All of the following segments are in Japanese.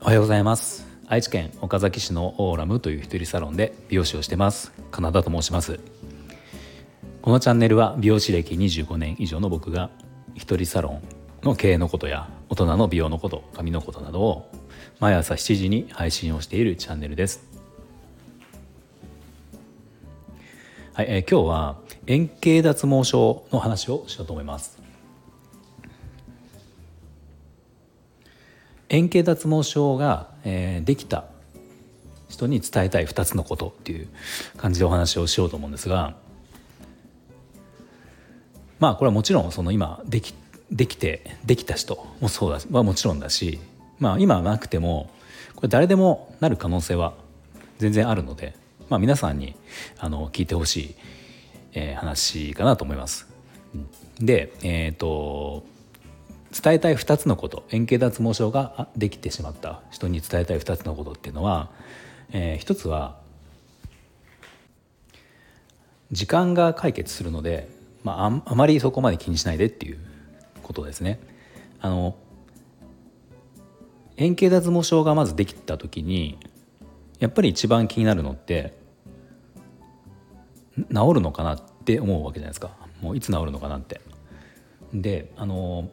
おはようございます。愛知県岡崎市のオーラムという一人サロンで美容師をしてます金田と申しますこのチャンネルは美容師歴25年以上の僕が一人サロンの経営のことや大人の美容のこと髪のことなどを毎朝7時に配信をしているチャンネルです。はい、えー、今日は円形脱毛症の話をしようと思います。円形脱毛症が、えー、できた人に伝えたい2つのことっていう感じでお話をしようと思うんですがまあこれはもちろんその今できできてできた人もそうだはもちろんだしまあ今なくてもこれ誰でもなる可能性は全然あるのでまあ、皆さんにあの聞いてほしい、えー、話かなと思います。で、えーと、伝えたい2つのこと円形脱毛症ができてしまった人に伝えたい2つのことっていうのは、えー、1つは時間が解決するので、まあ、あまりそこまで気にしないでっていうことですね。あの円形脱毛症がまずできた時にやっぱり一番気になるのって治るのかなって思うわけじゃないですかもういつ治るのかなって。であの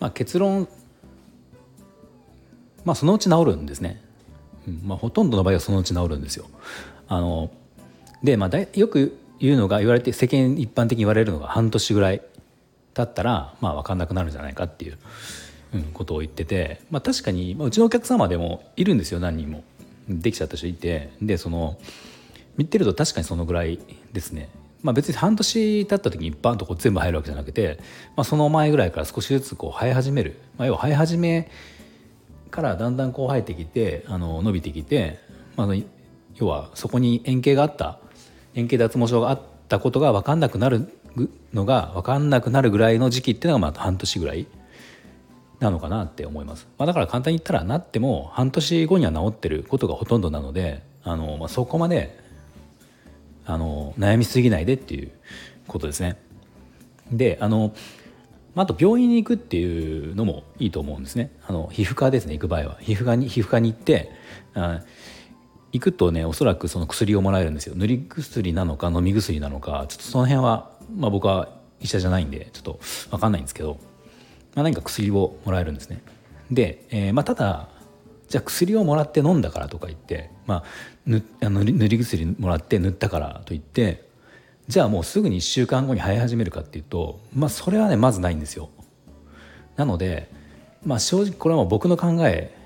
まあ結論まあそのうち治るんですね、まあ、ほとんどの場合はそのうち治るんですよ。あので、まあ、だよく言うのが言われて世間一般的に言われるのが半年ぐらい経ったらまあ分かんなくなるんじゃないかっていう、うん、ことを言ってて、まあ、確かに、まあ、うちのお客様でもいるんですよ何人も。できちゃった人いてでその見てると確かにそのぐらいですね。まあ、別に半年経った時にバンとこう全部生えるわけじゃなくて、まあ、その前ぐらいから少しずつこう生え始める、まあ、要は生え始めからだんだんこう生えてきてあの伸びてきて、まあ、要はそこに円形があった円形脱毛症があったことが分かんなくなるのが分かんなくなるぐらいの時期っていうのがまあ半年ぐらいなのかなって思います、まあ、だから簡単に言ったらなっても半年後には治ってることがほとんどなのであの、まあ、そこまであの悩みすぎないでっていうことですね。であのあと病院に行くっていうのもいいと思うんですね。あの皮膚科ですね行く場合は皮膚科に皮膚科に行ってあ行くとねおそらくその薬をもらえるんですよ塗り薬なのか飲み薬なのかちょっとその辺は、まあ、僕は医者じゃないんでちょっと分かんないんですけど、まあ、何か薬をもらえるんですね。で、えーまあ、ただじゃあ薬をもらって飲んだからとか言って、まあ、ぬあの塗り薬もらって塗ったからといってじゃあもうすぐに1週間後に生え始めるかっていうと、まあ、それはねまずないんですよ。なので、まあ、正直これはもう僕の考え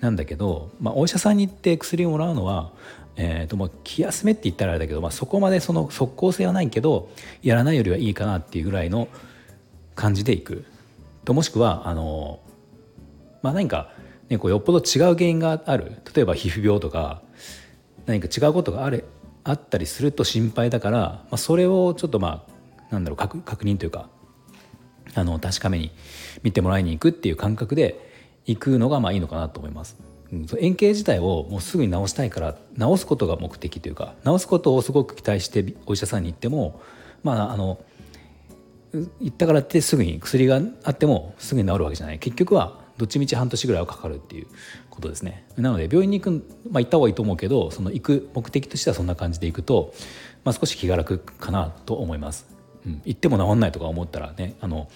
なんだけど、まあ、お医者さんに行って薬をもらうのは、えー、ともう気休めって言ったらあれだけど、まあ、そこまでその即効性はないけどやらないよりはいいかなっていうぐらいの感じでいくともしくはあの、まあ、何かね、こうよっぽど違う原因がある例えば皮膚病とか何か違うことがあれあったりすると心配だから、まあ、それをちょっとまあなんだろう確確認というかあの確かめに見てもらいに行くっていう感覚で行くのがまあいいのかなと思います。うん、円形自体をもうすぐに治したいから治すことが目的というか治すことをすごく期待してお医者さんに行ってもまああの行ったからってすぐに薬があってもすぐに治るわけじゃない。結局はどっちみち半年ぐらいはかかるっていうことですね。なので病院に行く、まあ、行った方がいいと思うけどその行く目的としてはそんな感じで行くと、まあ、少し気が楽かなと思います、うん、行っても治んないとか思ったらねあの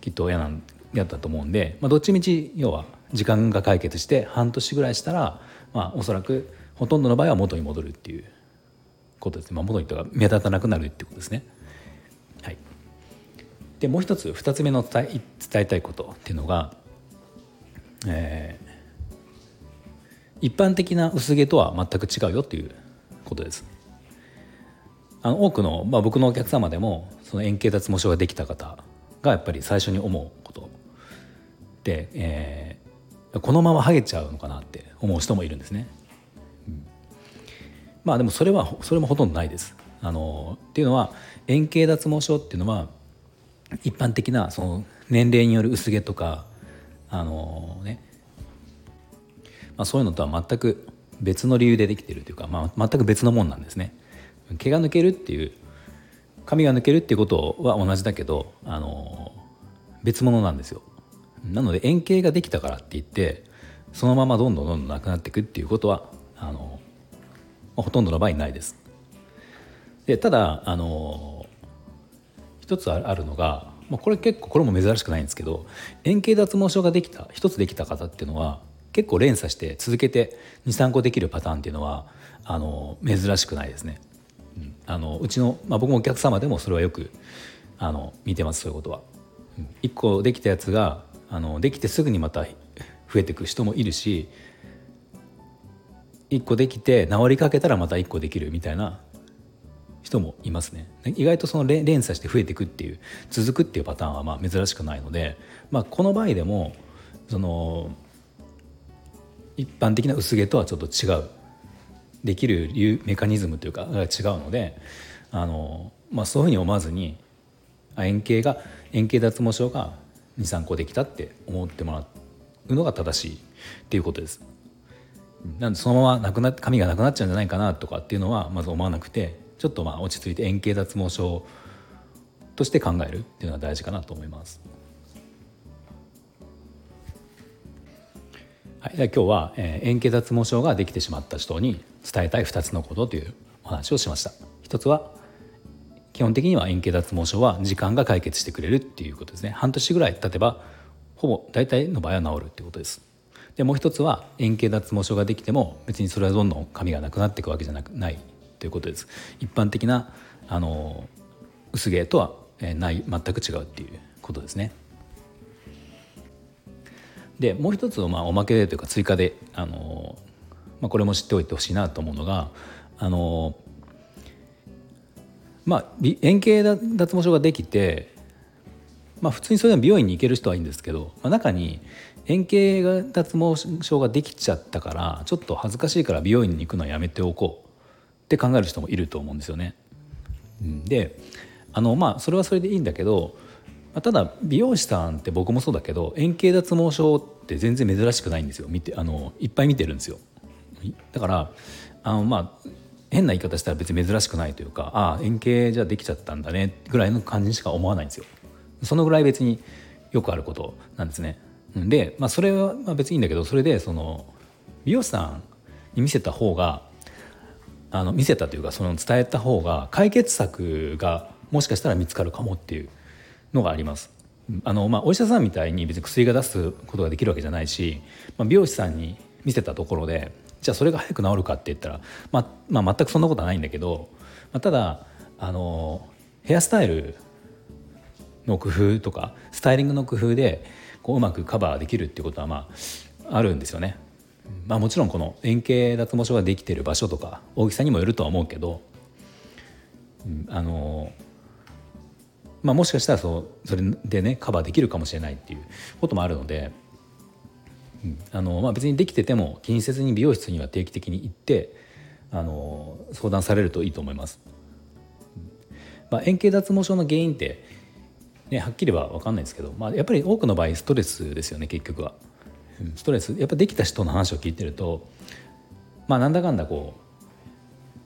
きっと嫌なん嫌だと思うんで、まあ、どっちみち要は時間が解決して半年ぐらいしたら、まあ、おそらくほとんどの場合は元に戻るっていうことですね、まあ、元にとか目立たなくなるってことですね。はい、でもう一つ2つ目の伝え伝えたいことっていうのがえー、一般的な薄毛とは全く違うよということです。あの多くの、まあ、僕のお客様でもその円形脱毛症ができた方がやっぱり最初に思うことで、えー、このままハゲちゃうのかなって思う人もいるんですね。うん、まあでもそれはそれもほとんどないです。あのっていうのは円形脱毛症っていうのは一般的なその年齢による薄毛とかあのね、まあ、そういうのとは全く別の理由でできてるというか、まあ、全く別のもんなんですね。毛が抜けるっていう髪が抜けるっていうことは同じだけどあの別物なんですよ。なので円形ができたからって言ってそのままどんどんどんどんなくなっていくっていうことはあのほとんどの場合ないです。でただあの一つあるのが、まあ、これ結構これも珍しくないんですけど円形脱毛症ができた一つできた方っていうのは結構連鎖して続けて23個できるパターンっていうのはあの珍しくないですね。うん、あのうちの、まあ、僕もお客様でもそれはよくあの見てますそういうことは。うん、1個できたやつがあのできてすぐにまた増えていく人もいるし1個できて治りかけたらまた1個できるみたいな人もいますね意外とその連鎖して増えていくっていう続くっていうパターンはまあ珍しくないので、まあ、この場合でもその一般的な薄毛とはちょっと違うできるメカニズムというかが違うのであの、まあ、そういうふうに思わずに円形が円形脱毛症が23個できたって思ってもらうのが正しいっていうことです。なんでそのままなくな髪がなくなっちゃうんじゃないかなとかっていうのはまず思わなくてちょっとまあ落ち着いて円形脱毛症として考えるっていうのは大事かなと思います。はい、では今日は、えー、円形脱毛症ができてしまった人に伝えたい2つのことというお話をしました。一つは基本的には円形脱毛症は時間が解決してくれるっていうことですね。半年ぐらい経てばほぼ大体の場合は治るっていうことです。でもう一つは円形脱毛症ができても別にそれはどんどん髪がなくなっていくわけじゃなくない。ということです。一般的なあの薄毛とはない全く違うっていうことですね。でもう一つまあおまけでというか追加であの、まあ、これも知っておいてほしいなと思うのがあのまあ円形脱毛症ができて、まあ、普通にそれでも美容院に行ける人はいいんですけど、まあ、中に円形脱毛症ができちゃったからちょっと恥ずかしいから美容院に行くのはやめておこう。って考える人もいると思うんですよね。であのまあそれはそれでいいんだけどただ美容師さんって僕もそうだけど円形脱毛症って全然珍しくないんですよ。見てあのいっぱい見てるんですよ。だからあのまあ変な言い方したら別に珍しくないというかああ円形じゃできちゃったんだねぐらいの感じにしか思わないんですよ。そのぐらい別によくあることなんですね。で、まあ、それは別にいいんだけどそれでその美容師さんに見せた方があの見せたというかその伝えた方が解決策がもしかしたら見つかるかもっていうのがあります。あのまあ、お医者さんみたいに別に薬が出すことができるわけじゃないし、まあ、美容師さんに見せたところでじゃあそれが早く治るかって言ったら、まあまあ、全くそんなことはないんだけど、まあ、ただあのヘアスタイルの工夫とかスタイリングの工夫でこううまくカバーできるっていうことはまああるんですよね。まあ、もちろんこの円形脱毛症ができてる場所とか大きさにもよるとは思うけど、うん、あのまあ、もしかしたらそうそれでねカバーできるかもしれないっていうこともあるので、うん、あのまあ、別にできてても気にせずに美容室には定期的に行ってあの相談されるといいと思います。まあ、円形脱毛症の原因って、ね、はっきりは分かんないですけど、まあ、やっぱり多くの場合ストレスですよね結局は。ストレスやっぱできた人の話を聞いてるとまあなんだかんだこう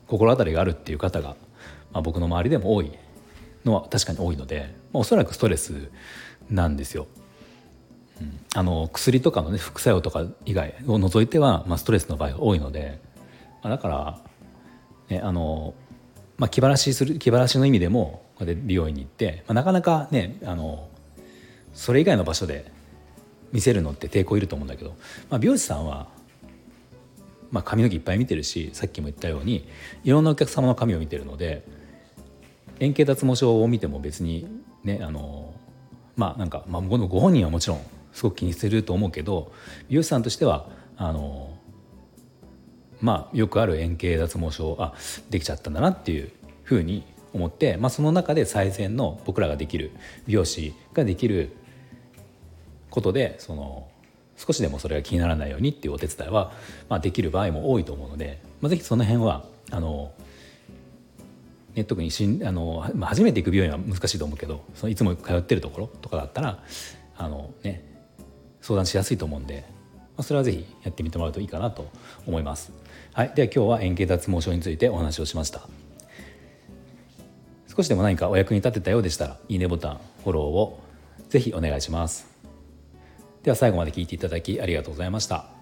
心当たりがあるっていう方が、まあ、僕の周りでも多いのは確かに多いので、まあ、おそらくストレスなんですよ。うん、あの薬とかの、ね、副作用とか以外を除いては、まあ、ストレスの場合が多いので、まあ、だから、ねあのまあ、気晴らしする気晴らしの意味でもこれで美容院に行って、まあ、なかなかねあのそれ以外の場所で見せるのって抵抗いると思うんだけど、まあ、美容師さんは、まあ、髪の毛いっぱい見てるしさっきも言ったようにいろんなお客様の髪を見てるので円形脱毛症を見ても別にねあのまあなんか、まあ、ご本人はもちろんすごく気にすると思うけど美容師さんとしてはあのまあよくある円形脱毛症あできちゃったんだなっていうふうに思って、まあ、その中で最善の僕らができる美容師ができることでその少しでもそれが気にならないようにっていうお手伝いは、まあ、できる場合も多いと思うので、まあ、ぜひその辺はあの、ね、特にしんあの、まあ、初めて行く病院は難しいと思うけどそのいつも通ってるところとかだったらあの、ね、相談しやすいと思うんで、まあ、それはぜひやってみてもらうといいかなと思います。はい、では今日は円形脱毛症についてお話をしました。少しでも何かお役に立てたようでしたらいいねボタンフォローをぜひお願いしますでは最後まで聞いていただきありがとうございました。